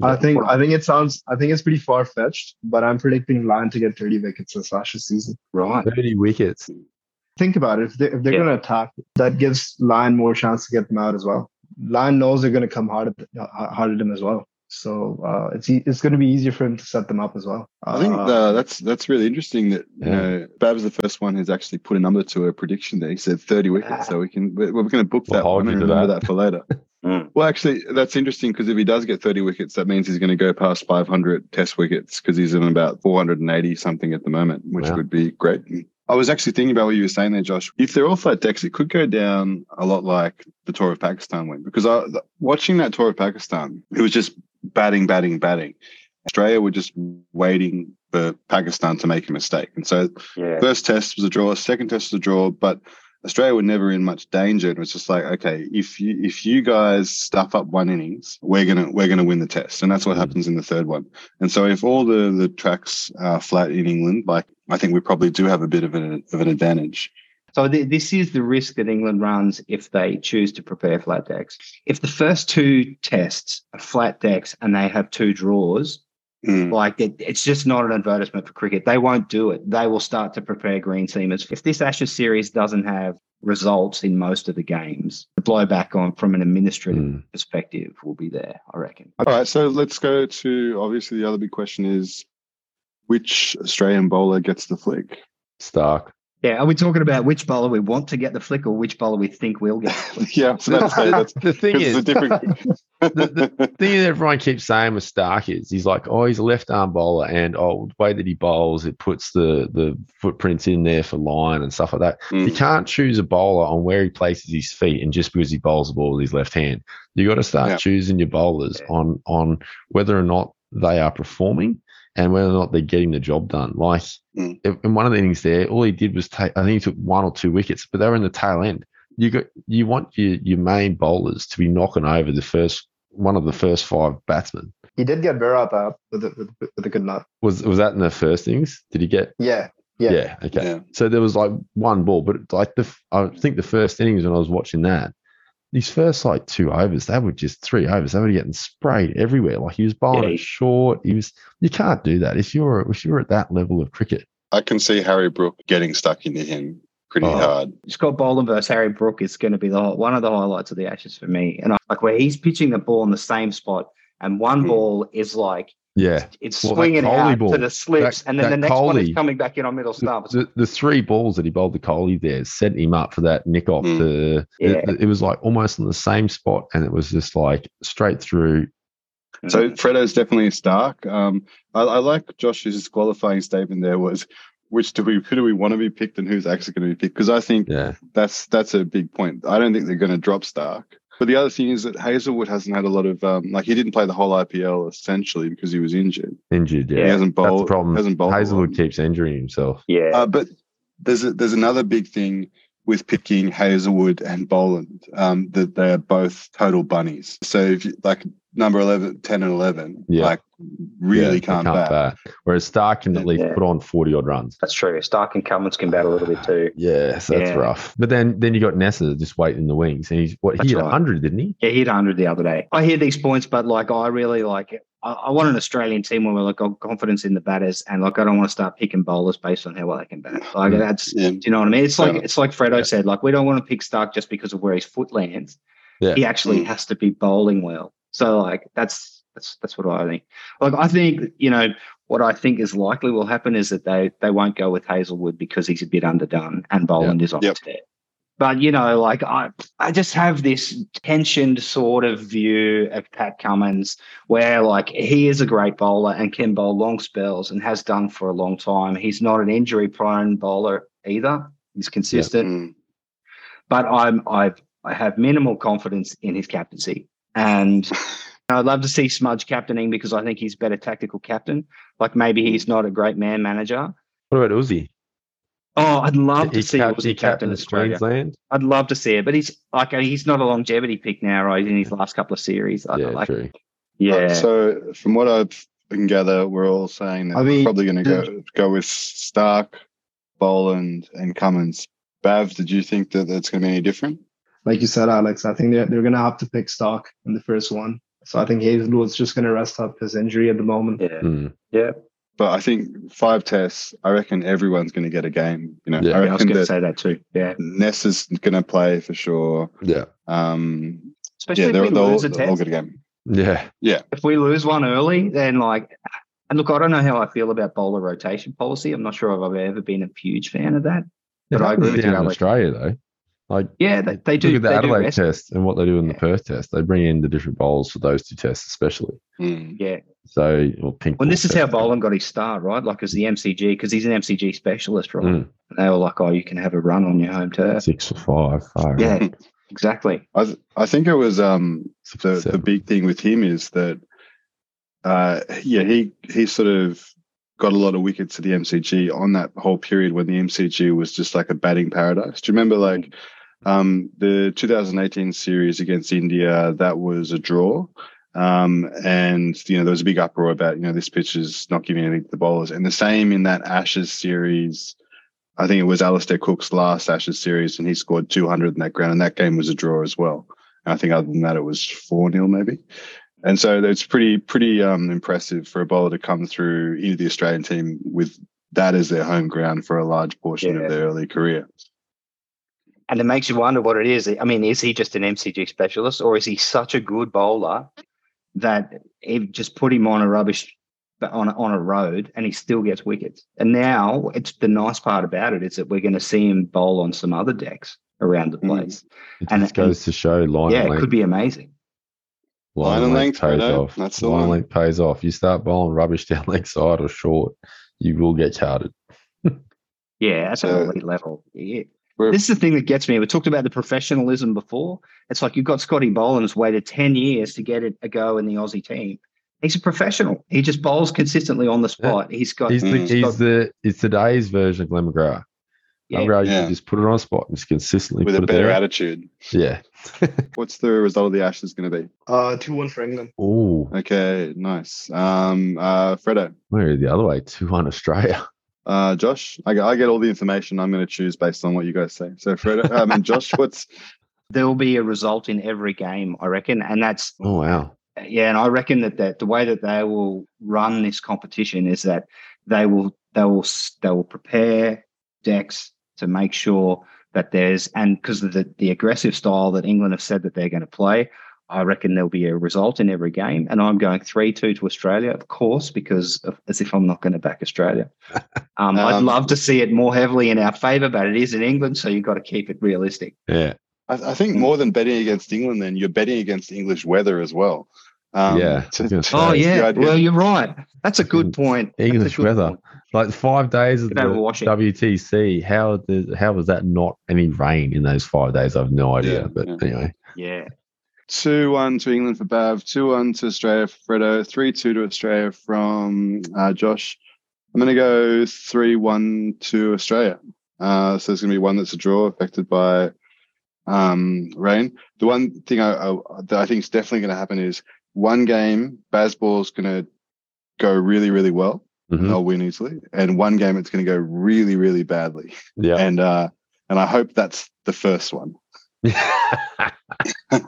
Speaker 4: I think I think it sounds I think it's pretty far fetched, but I'm predicting Lyon to get 30 wickets this Ashes season.
Speaker 1: Right.
Speaker 3: 30 wickets.
Speaker 4: Think about it. If they if they're
Speaker 1: Yeah.
Speaker 4: gonna attack, that gives Lyon more chance to get them out as well. Lyon knows they're gonna come hard at uh, hard at him as well. So uh, it's e- it's gonna be easier for him to set them up as well.
Speaker 2: I think
Speaker 4: Uh,
Speaker 2: uh, that's that's really interesting that you
Speaker 3: Yeah.
Speaker 2: know Bhav's the first one who's actually put a number to a prediction there. He said 30 wickets, so we can we're, we're going to book
Speaker 3: We'll
Speaker 2: that
Speaker 3: hold
Speaker 2: one
Speaker 3: you
Speaker 2: and
Speaker 3: to
Speaker 2: remember
Speaker 3: that.
Speaker 2: that for later.
Speaker 1: Mm.
Speaker 2: Well, actually, that's interesting because if he does get 30 wickets, that means he's going to go past 500 Test wickets because he's in about 480 something at the moment, which
Speaker 3: Wow.
Speaker 2: would be great. I was actually thinking about what you were saying there, Josh. If they're all flat decks, it could go down a lot like the Tour of Pakistan went because I, watching that Tour of Pakistan, it was just batting, batting, batting. Australia were just waiting for Pakistan to make a mistake. And so
Speaker 1: Yeah.
Speaker 2: First test was a draw. Second test was a draw, but Australia were never in much danger. It was just like, okay, if you if you guys stuff up one innings, we're gonna we're gonna win the test, and that's what
Speaker 3: Mm.
Speaker 2: happens in the third one. And so, if all the the tracks are flat in England, like I think we probably do have a bit of an of an advantage.
Speaker 1: So th- this is the risk that England runs if they choose to prepare flat decks. If the first two tests are flat decks and they have two draws,
Speaker 2: Mm.
Speaker 1: like it, it's just not an advertisement for cricket. They won't do it. They will start to prepare green seamers. If this Ashes series doesn't have results in most of the games, the blowback on from an administrative
Speaker 3: Mm.
Speaker 1: perspective will be there. I reckon.
Speaker 2: All right, so let's go to obviously the other big question is which Australian bowler gets the flick?
Speaker 3: Stark.
Speaker 1: Yeah, are we talking about which bowler we want to get the flick or which bowler we think we'll get?
Speaker 2: Yeah, so that's that's
Speaker 3: the thing is,
Speaker 2: it's different.
Speaker 3: the thing that everyone keeps saying with Stark is he's like, oh, he's a left arm bowler, and oh, the way that he bowls, it puts the the footprints in there for Lyon and stuff like that. You
Speaker 2: Mm.
Speaker 3: can't choose a bowler on where he places his feet, and just because he bowls the ball with his left hand, you got to start
Speaker 2: Yeah.
Speaker 3: choosing your bowlers
Speaker 1: Yeah.
Speaker 3: on on whether or not they are performing and whether or not they're getting the job done. Like
Speaker 2: Mm.
Speaker 3: in one of the innings there, all he did was take. I think he took one or two wickets, but they were in the tail end. You got you want your your main bowlers to be knocking over the first one of the first five batsmen.
Speaker 4: he did get Virat up with a, with, with a good nut.
Speaker 3: Was was that in the first innings? Did he get?
Speaker 4: Yeah, yeah. Yeah.
Speaker 3: okay.
Speaker 2: Yeah.
Speaker 3: So there was like one ball, but like the I think the first innings when I was watching that, these first like two overs, they were just three overs. They were getting sprayed everywhere. Like he was bowling
Speaker 1: Yeah.
Speaker 3: it short. He was. You can't do that if you're if you're at that level of cricket.
Speaker 2: I can see Harry Brook getting stuck into him pretty
Speaker 3: Oh.
Speaker 2: hard.
Speaker 1: Scott Boland versus Harry Brook is going to be the one of the highlights of the Ashes for me. And I, like where he's pitching the ball in the same spot, and one
Speaker 2: Hmm.
Speaker 1: ball is like
Speaker 3: Yeah.
Speaker 1: it's
Speaker 3: Well,
Speaker 1: swinging out
Speaker 3: ball,
Speaker 1: to the slips,
Speaker 3: that-
Speaker 1: and then the
Speaker 3: that
Speaker 1: next one is coming back in on middle
Speaker 3: The,
Speaker 1: stumps.
Speaker 3: the, the three balls that he bowled to Kohli there set him up for that nick off.
Speaker 2: Mm.
Speaker 3: The,
Speaker 1: Yeah.
Speaker 3: it, it was like almost in the same spot, and it was just like straight through.
Speaker 2: So Freddo's definitely a Stark. Um, I, I like Josh's qualifying statement there was which do we who do we want to be picked and who's actually going to be picked? Because I think
Speaker 3: Yeah,
Speaker 2: that's that's a big point. I don't think they're going to drop Stark. But the other thing is that Hazlewood hasn't had a lot of um, like he didn't play the whole IPL essentially because he was injured.
Speaker 3: injured. Yeah,
Speaker 2: He hasn't bowled.
Speaker 3: that's
Speaker 2: bowled.
Speaker 3: the problem.
Speaker 2: Hasn't bowled. a Hazlewood
Speaker 3: keeps injuring himself.
Speaker 1: yeah,
Speaker 2: Uh, but there's a, there's another big thing with picking Hazlewood and Boland um, that they are both total bunnies. So if you, like number 11, 10 and 11,
Speaker 3: Yeah.
Speaker 2: like really
Speaker 3: Yeah, they
Speaker 2: can't, bat.
Speaker 3: Whereas Stark can at least
Speaker 1: Yeah.
Speaker 3: put on forty odd runs.
Speaker 1: that's true. Stark and Cummins can bat a little bit too.
Speaker 3: Yeah, so that's
Speaker 1: Yeah.
Speaker 3: rough. But then then you got Neser just waiting in the wings, and he's what
Speaker 1: That's
Speaker 3: he hit
Speaker 1: right.
Speaker 3: hundred, didn't he?
Speaker 1: Yeah, he hit 100 the other day. I hear these points, but like I really like it. I, I want an Australian team where we're like got confidence in the batters, and like I don't want to start picking bowlers based on how well they can bat. Like
Speaker 3: Mm.
Speaker 1: that's
Speaker 2: Yeah.
Speaker 1: Do you know what I mean? It's like it's like Freddo
Speaker 3: Yeah.
Speaker 1: said. Like we don't want to pick Stark just because of where his foot lands.
Speaker 3: Yeah.
Speaker 1: He actually
Speaker 2: Mm.
Speaker 1: has to be bowling well. So like that's that's that's what I think. Like I think you know what I think is likely will happen is that they they won't go with Hazlewood because he's a bit underdone and Boland is on
Speaker 2: Yep.
Speaker 1: But you know, like I, I just have this tensioned sort of view of Pat Cummins, where like he is a great bowler and can bowl long spells and has done for a long time. He's not an injury-prone bowler either. He's consistent,
Speaker 2: Mm.
Speaker 1: but I'm I've I have minimal confidence in his captaincy, and I'd love to see Smudge captaining because I think he's a better tactical captain. Like maybe he's not a great man manager.
Speaker 3: What about Uzi?
Speaker 1: Oh, I'd love to see
Speaker 3: cap-
Speaker 1: Aussie
Speaker 3: he
Speaker 1: captain
Speaker 3: captained
Speaker 1: Australia.
Speaker 3: Queensland.
Speaker 1: I'd love to see it, but he's like he's not a longevity pick now, right? In his last couple of series, I,
Speaker 3: Yeah,
Speaker 1: like,
Speaker 3: true.
Speaker 1: yeah.
Speaker 2: So from what I can gather, we're all saying that
Speaker 4: I
Speaker 2: we're
Speaker 4: mean,
Speaker 2: probably going to go go with Stark, Boland, and Cummins. Bhav, did you think that that's going to be any different?
Speaker 4: like you said, Alex, I think they're, they're going to have to pick Stark in the first one. So I think Hazlewood's just going to rest up his injury at the moment.
Speaker 1: yeah,
Speaker 3: Mm.
Speaker 1: yeah.
Speaker 2: But I think five tests. I reckon everyone's going to get a game. You know,
Speaker 3: Yeah.
Speaker 2: I
Speaker 1: I was going to say that too. Yeah,
Speaker 2: Ness is going to play for sure.
Speaker 3: Yeah.
Speaker 2: Um,
Speaker 1: especially
Speaker 2: yeah,
Speaker 1: if
Speaker 2: they're,
Speaker 1: we
Speaker 2: they'll,
Speaker 1: lose a
Speaker 2: they'll all
Speaker 1: test.
Speaker 2: get a game.
Speaker 3: Yeah. Yeah.
Speaker 1: If we lose one early, then like, and look, I don't know how I feel about bowler rotation policy. I'm not sure if I've ever been a huge fan of that. But
Speaker 3: It
Speaker 1: I agree with you,
Speaker 3: in Australia though. Like
Speaker 1: Yeah, they, they do.
Speaker 3: look at the
Speaker 1: they
Speaker 3: Adelaide test and what they do in the Perth test. They bring in the different bowls for those two tests, especially.
Speaker 2: Mm.
Speaker 1: Yeah.
Speaker 3: So, or pink.
Speaker 1: Well, this is how. Boland got his start, right? Like as the MCG, because he's an MCG specialist, right?
Speaker 3: Mm.
Speaker 1: And they were like, "Oh, you can have a run on your home turf."
Speaker 3: Six for five. Far out.
Speaker 1: Yeah, exactly.
Speaker 2: I th- I think it was um
Speaker 3: Six for
Speaker 2: the the big thing with him is that uh yeah he he sort of got a lot of wickets to the MCG on that whole period when the MCG was just like a batting paradise. Do you remember like um the 2018 series against India that was a draw um and you know there was a big uproar about you know this pitch is not giving anything to the bowlers and the same in that Ashes series I think it was Alastair Cook's last Ashes series and he scored 200 in that ground and that game was a draw as well. And I think other than that, it was 4 0 maybe. And so it's pretty, pretty um, impressive for a bowler to come through into the Australian team with that as their home ground for a large portion
Speaker 1: Yeah.
Speaker 2: of their early career.
Speaker 1: And it makes you wonder what it is. I mean, is he just an MCG specialist, or is he such a good bowler that it just put him on a rubbish on a, on a road, and he still gets wickets? And now, it's the nice part about it is that we're going to see him bowl on some other decks around the
Speaker 2: Mm.
Speaker 1: place.
Speaker 3: It
Speaker 1: and-
Speaker 3: just goes to show line
Speaker 1: yeah,
Speaker 3: and
Speaker 1: it could be amazing.
Speaker 2: Line and length,
Speaker 3: pays
Speaker 2: Freddo.
Speaker 3: off.
Speaker 2: That's the
Speaker 3: line and length pays off. You start bowling rubbish down leg side or short, you will get carded.
Speaker 1: Yeah, that's an elite level. Yeah.
Speaker 2: We're-
Speaker 1: This is the thing that gets me. We talked about the professionalism before. It's like you've got Scotty Boland who's waited 10 years to get it a go in the Aussie team. He's a professional. He just bowls consistently on the spot. He's got
Speaker 3: He's, the,
Speaker 2: Mm.
Speaker 3: he's the it's today's version of Glenn McGrath.
Speaker 1: Yeah.
Speaker 3: McGrath,
Speaker 2: Yeah.
Speaker 3: you just put it on a spot and just consistently
Speaker 2: With a
Speaker 3: it
Speaker 2: better
Speaker 3: there.
Speaker 2: attitude.
Speaker 3: Yeah.
Speaker 2: What's the result of the Ashes going to be?
Speaker 4: Uh, 2 1 for England.
Speaker 3: Oh,
Speaker 2: Okay, nice. Um, uh, Freddo,
Speaker 3: where the other way? Two one Australia.
Speaker 2: uh, Josh, I get, I get all the information. I'm going to choose based on what you guys say. So, Fred, I mean, Josh, what's
Speaker 1: there will be a result in every game, I reckon. And that's
Speaker 3: Oh wow.
Speaker 1: yeah, and I reckon that, that the way that they will run this competition is that they will they will they will prepare decks to make sure that there's and because of the the aggressive style that England have said that they're going to play, I reckon there'll be a result in every game. And I'm going three two to Australia, of course, because of, as if I'm not going to back Australia. Um, I'd
Speaker 2: Um,
Speaker 1: love to see it more heavily in our favour, but it is in England, so you've got to keep it realistic.
Speaker 3: Yeah.
Speaker 2: I, I think more than betting against England, then you're betting against English weather as well. Um,
Speaker 3: Yeah,
Speaker 2: to-
Speaker 3: I was gonna.
Speaker 1: Oh yeah, well you're right. That's a good point.
Speaker 3: English
Speaker 1: good
Speaker 3: weather.
Speaker 1: point.
Speaker 3: Like five days of the. WTC. How the, how was that not any rain in those five days? I have no idea.
Speaker 2: Yeah,
Speaker 3: but
Speaker 2: yeah.
Speaker 3: anyway.
Speaker 1: Yeah.
Speaker 2: Two one to England for Bhav, two one to Australia for Freddo, three two to Australia from uh, Josh. I'm going to go three one to Australia. Uh, so there's going to be one that's a draw affected by um, rain. The one thing I, I, that I think is definitely going to happen is one game, Bazball's going to go really, really well.
Speaker 3: Mhm.
Speaker 2: They'll win easily, and one game it's going to go really, really badly.
Speaker 3: Yeah.
Speaker 2: And uh, and I hope that's the first one.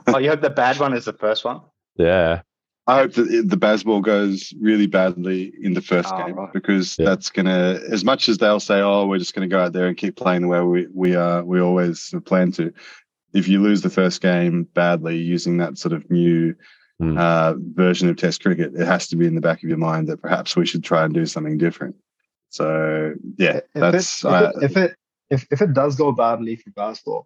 Speaker 1: Oh, you hope the bad one is the first one?
Speaker 3: yeah.
Speaker 2: I hope that the Bazball goes really badly in the first
Speaker 1: Oh,
Speaker 2: game
Speaker 1: right.
Speaker 2: because
Speaker 3: Yeah.
Speaker 2: that's gonna. As much as they'll say, "Oh, we're just gonna go out there and keep playing the way we we uh, we always plan to," if you lose the first game badly using that sort of new
Speaker 3: Mm.
Speaker 2: uh, version of Test cricket, it has to be in the back of your mind that perhaps we should try and do something different. So yeah,
Speaker 4: If
Speaker 2: that's
Speaker 4: it, if,
Speaker 2: I-
Speaker 4: it, if it if if it does go badly for Bazball,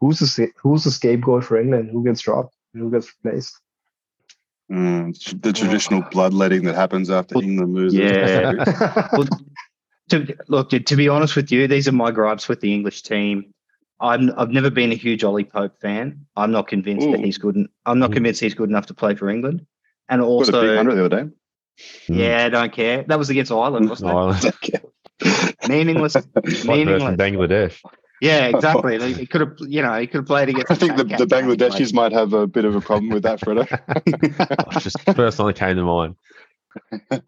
Speaker 4: who's the who's the scapegoat for England? Who gets dropped? Who gets replaced?
Speaker 2: mm, the traditional bloodletting that happens after
Speaker 1: Well,
Speaker 2: England loses.
Speaker 1: yeah. Well, to, look, to, to be honest with you, these are my gripes with the English team. I'm, I've never been a huge Ollie Pope fan. I'm not convinced that he's good. I'm not convinced he's good enough to play for England. And
Speaker 2: Got a big
Speaker 1: also,
Speaker 2: hundred the other day.
Speaker 1: yeah, I don't care. That was against Ireland, wasn't it?
Speaker 3: Ireland.
Speaker 1: meaningless,
Speaker 3: Like
Speaker 1: meaningless.
Speaker 3: Bangladesh.
Speaker 1: Yeah, exactly. Like, He could have, you know, he could have played against.
Speaker 2: I think the, the
Speaker 1: Bangladesh,
Speaker 2: Bangladeshis might have a bit of a problem with that, Freddo.
Speaker 3: That's just first one that came to mind.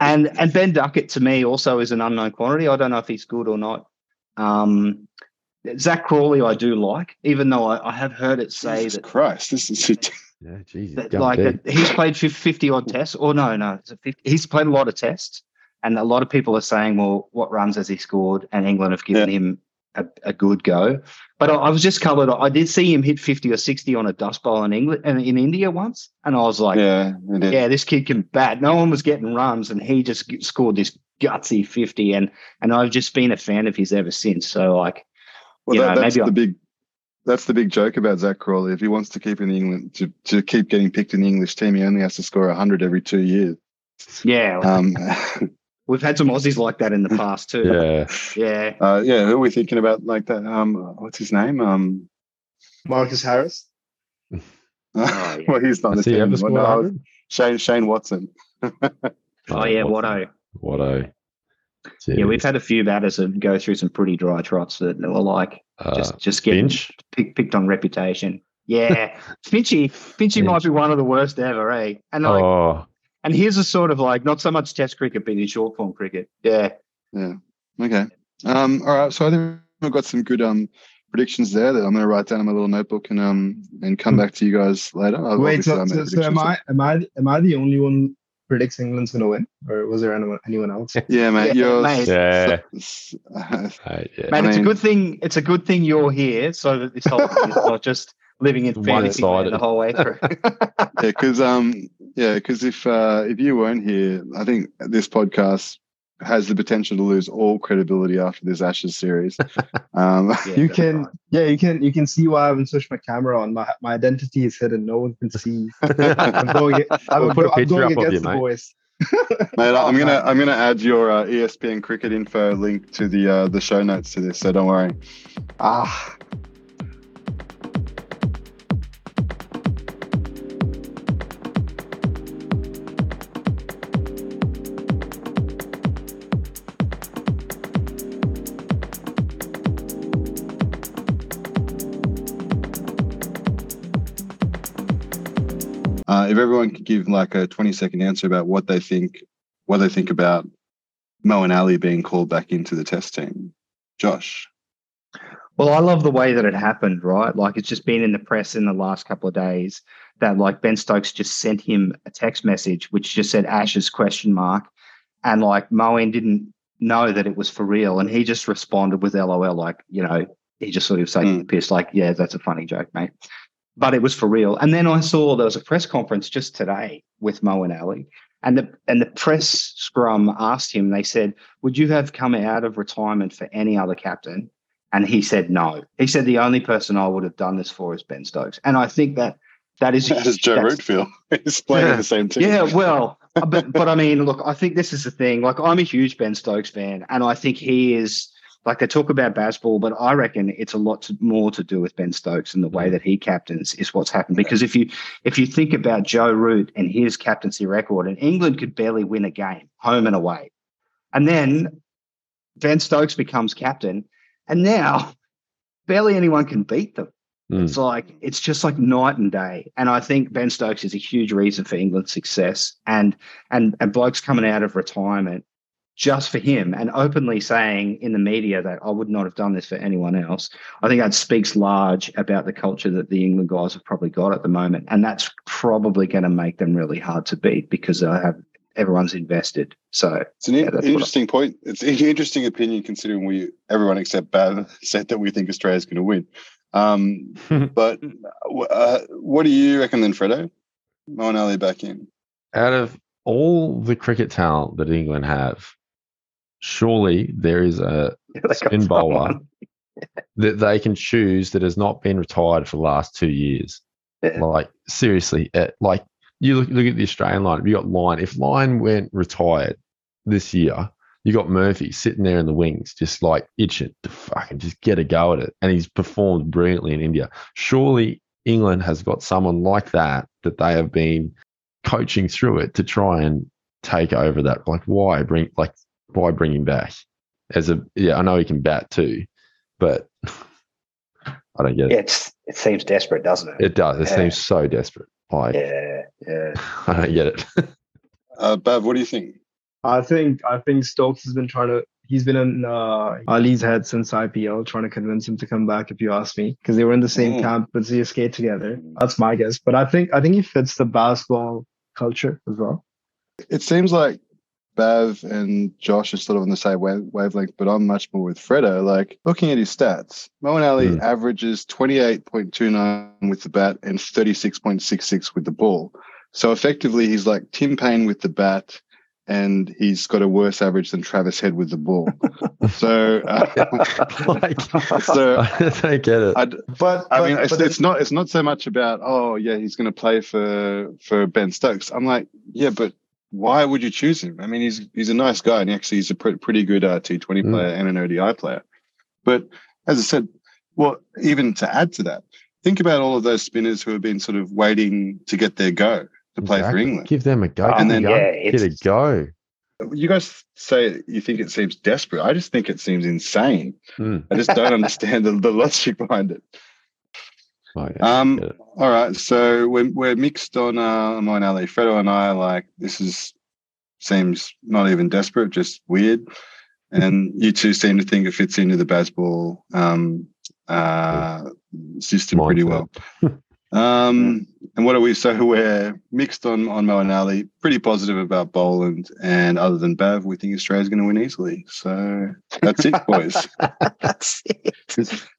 Speaker 1: and and Ben Duckett to me also is an unknown quantity. I don't know if he's good or not. Um, Zak Crawley, I do like, even though I, I have heard it say
Speaker 2: Jesus
Speaker 1: that,
Speaker 2: Christ, this is it.
Speaker 3: Yeah, Jesus.
Speaker 1: that like that he's played fifty odd tests. Or no, no, it's a 50, he's played a lot of tests, and a lot of people are saying, well, what runs has he scored? And England have given him a, a good go. But I, I was just covered. I did see him hit fifty or sixty on a dust bowl in England in, in India once, and I was like,
Speaker 2: Yeah,
Speaker 1: yeah, this kid can bat. No one was getting runs, and he just scored this gutsy fifty, and and I've just been a fan of his ever since. So like,
Speaker 2: Well,
Speaker 1: you
Speaker 2: that,
Speaker 1: know,
Speaker 2: that's
Speaker 1: maybe
Speaker 2: the
Speaker 1: I-
Speaker 2: big. That's the big joke about Zak Crawley. If he wants to keep in England to, to keep getting picked in the English team, he only has to score hundred every two years.
Speaker 1: yeah,
Speaker 2: Um,
Speaker 1: we've had some Aussies like that in the past too.
Speaker 3: Yeah.
Speaker 1: yeah.
Speaker 2: uh, yeah, who are we thinking about like that? Um, what's his name? Um,
Speaker 4: Marcus Harris.
Speaker 1: Oh, yeah.
Speaker 2: well, he's not
Speaker 3: Has
Speaker 2: the
Speaker 3: he
Speaker 2: team.
Speaker 3: ever
Speaker 2: anymore.
Speaker 3: scored
Speaker 2: No, Shane Shane Watson.
Speaker 1: Oh yeah, Watto.
Speaker 3: Watto.
Speaker 1: Yeah, we've had a few batters that go through some pretty dry trots that were like
Speaker 3: uh,
Speaker 1: just just getting
Speaker 3: Finch.
Speaker 1: pick, picked on reputation. Yeah, Finchy, Finchy might be one of the worst ever, eh? And like,
Speaker 3: Oh,
Speaker 1: and here's a sort of like not so much Test cricket, but in short form cricket. Yeah, Yeah.
Speaker 2: Okay. Um, all right. So I think we've got some good um predictions there that I'm going to write down in my little notebook and um and come back to you guys later. I've
Speaker 4: Wait, so, so, so am. I am I am I the only one predicts England's gonna win, or was there anyone anyone else?
Speaker 2: Yeah, mate.
Speaker 1: Yeah,
Speaker 2: you're
Speaker 1: mate.
Speaker 3: Yeah.
Speaker 2: s-
Speaker 3: Hey, yeah.
Speaker 1: Man, it's a good thing. It's a good thing you're here, so that this whole thing is not just living in fantasy
Speaker 3: One-sided.
Speaker 1: the whole way through.
Speaker 2: yeah, because um, yeah, because if uh, if you weren't here, I think this podcast has the potential to lose all credibility after this Ashes series. Um,
Speaker 1: Yeah,
Speaker 4: you can,
Speaker 1: right.
Speaker 4: yeah, you can, you can see why I haven't switched my camera on. My my identity is hidden. No one can see. I'm going. I'm,
Speaker 3: We'll put a
Speaker 4: I'm
Speaker 3: picture
Speaker 4: going
Speaker 3: up of you,
Speaker 4: against the
Speaker 3: mate.
Speaker 4: boys.
Speaker 2: mate, I'm gonna. I'm gonna add your uh, ESPNcricinfo link to the uh, the show notes to this, so don't worry.
Speaker 4: Ah,
Speaker 2: everyone could give like a 20 second answer about what they think, what they think about Moeen Ali being called back into the test team, Josh.
Speaker 1: Well, I love the way that it happened, right? Like it's just been in the press in the last couple of days that like Ben Stokes just sent him a text message which just said Ashes question mark. And like Moeen didn't know that it was for real. And he just responded with LOL, like, you know, he just sort of said
Speaker 2: Mm.
Speaker 1: pissed, like, yeah, that's a funny joke, mate. But it was for real. And then I saw there was a press conference just today with Moeen Ali. And the and the press scrum asked him, they said, Would you have come out of retirement for any other captain? And he said no. He said the only person I would have done this for is Ben Stokes. And I think that that is
Speaker 2: How does Joe
Speaker 1: that's-
Speaker 2: Root feel? He's playing
Speaker 3: Yeah.
Speaker 2: the same team.
Speaker 1: Yeah, well, but but I mean, look, I think this is the thing. Like, I'm a huge Ben Stokes fan, and I think he is. Like they talk about Bazball, but I reckon it's a lot to, more to do with Ben Stokes and the way that he captains is what's happened. Because if you if you think about Joe Root and his captaincy record, and England could barely win a game home and away, and then Ben Stokes becomes captain, and now barely anyone can beat them.
Speaker 3: Mm.
Speaker 1: It's like it's just like night and day. And I think Ben Stokes is a huge reason for England's success. And and and blokes coming out of retirement just for him and openly saying in the media that I would not have done this for anyone else. I think that speaks large about the culture that the England guys have probably got at the moment. And that's probably going to make them really hard to beat because I have everyone's invested. So
Speaker 2: It's an
Speaker 1: Yeah,
Speaker 2: in-
Speaker 1: that's what I-
Speaker 2: interesting point. It's an interesting opinion considering we everyone except Bhav said that we think Australia's going to win. Um, but uh, what do you reckon then, Freddo? Mo and Ali back in.
Speaker 3: Out of all the cricket talent that England have, surely there is a spin bowler that they can choose that has not been retired for the last two years.
Speaker 1: Yeah.
Speaker 3: Like seriously, uh, like you look look at the Australian line. You got Lyon. If Lyon went retired this year, you got Murphy sitting there in the wings, just like itching to fucking just get a go at it, and he's performed brilliantly in India. Surely England has got someone like that that they have been coaching through it to try and take over that. Like why bring like why bring him back? as a yeah, I know he can bat too, but I don't get it.
Speaker 5: It's it seems desperate, doesn't it?
Speaker 3: It does. It
Speaker 5: Yeah.
Speaker 3: seems so desperate. Like
Speaker 5: yeah, yeah.
Speaker 3: I don't get it.
Speaker 2: Uh, Bhav, what do you think?
Speaker 4: I think I think Stokes has been trying to. He's been in uh, Ali's head since IPL, trying to convince him to come back. If you ask me, because they were in the same
Speaker 2: Mm.
Speaker 4: camp with CSK together. That's my guess. But I think I think he fits the Bazball culture as well.
Speaker 2: It seems like Bhav and Josh are sort of on the same wavelength, but I'm much more with Freddo. Like looking at his stats, Moeen Ali
Speaker 3: Mm.
Speaker 2: averages 28.29 with the bat and 36.66 with the ball. So effectively, he's like Tim Paine with the bat, and he's got a worse average than Travis Head with the ball. so, uh,
Speaker 3: like,
Speaker 2: so
Speaker 3: I don't get it.
Speaker 2: I,
Speaker 4: But
Speaker 2: I
Speaker 4: but-
Speaker 2: mean, it's,
Speaker 4: but
Speaker 2: it's not it's not so much about oh yeah he's going to play for for Ben Stokes. I'm like yeah, but why would you choose him? I mean, he's he's a nice guy and actually he's a pre- pretty good uh, T20
Speaker 3: Mm.
Speaker 2: player and an ODI player. But as I said, well, even to add to that, think about all of those spinners who have been sort of waiting to get their go to play for England.
Speaker 3: Give them a go.
Speaker 5: Oh,
Speaker 2: then-
Speaker 3: them a
Speaker 5: yeah,
Speaker 3: Get a go.
Speaker 2: You guys say you think it seems desperate. I just think it seems insane.
Speaker 3: Mm.
Speaker 2: I just don't understand the, the logic behind it.
Speaker 3: Oh, yeah.
Speaker 2: Um, all right, so we're we're mixed on uh, Moeen Ali. Freddo and I are like this is seems not even desperate, just weird. And you two seem to think it fits into the Bazball um, uh, system pretty well. Um, and what are we? So we're mixed on on Moeen Ali, pretty positive about Boland, and other than Bhav, we think Australia's going to win easily. So that's it, boys.
Speaker 5: That's it.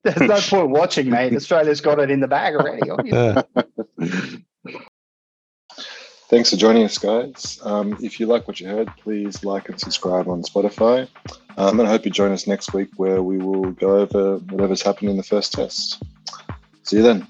Speaker 5: There's no point watching, mate. Australia's got it in the bag already.
Speaker 3: Yeah.
Speaker 6: Thanks for joining us, guys. Um, if you like what you heard, please like and subscribe on Spotify. Um, and I hope you join us next week where we will go over whatever's happened in the first test. See you then.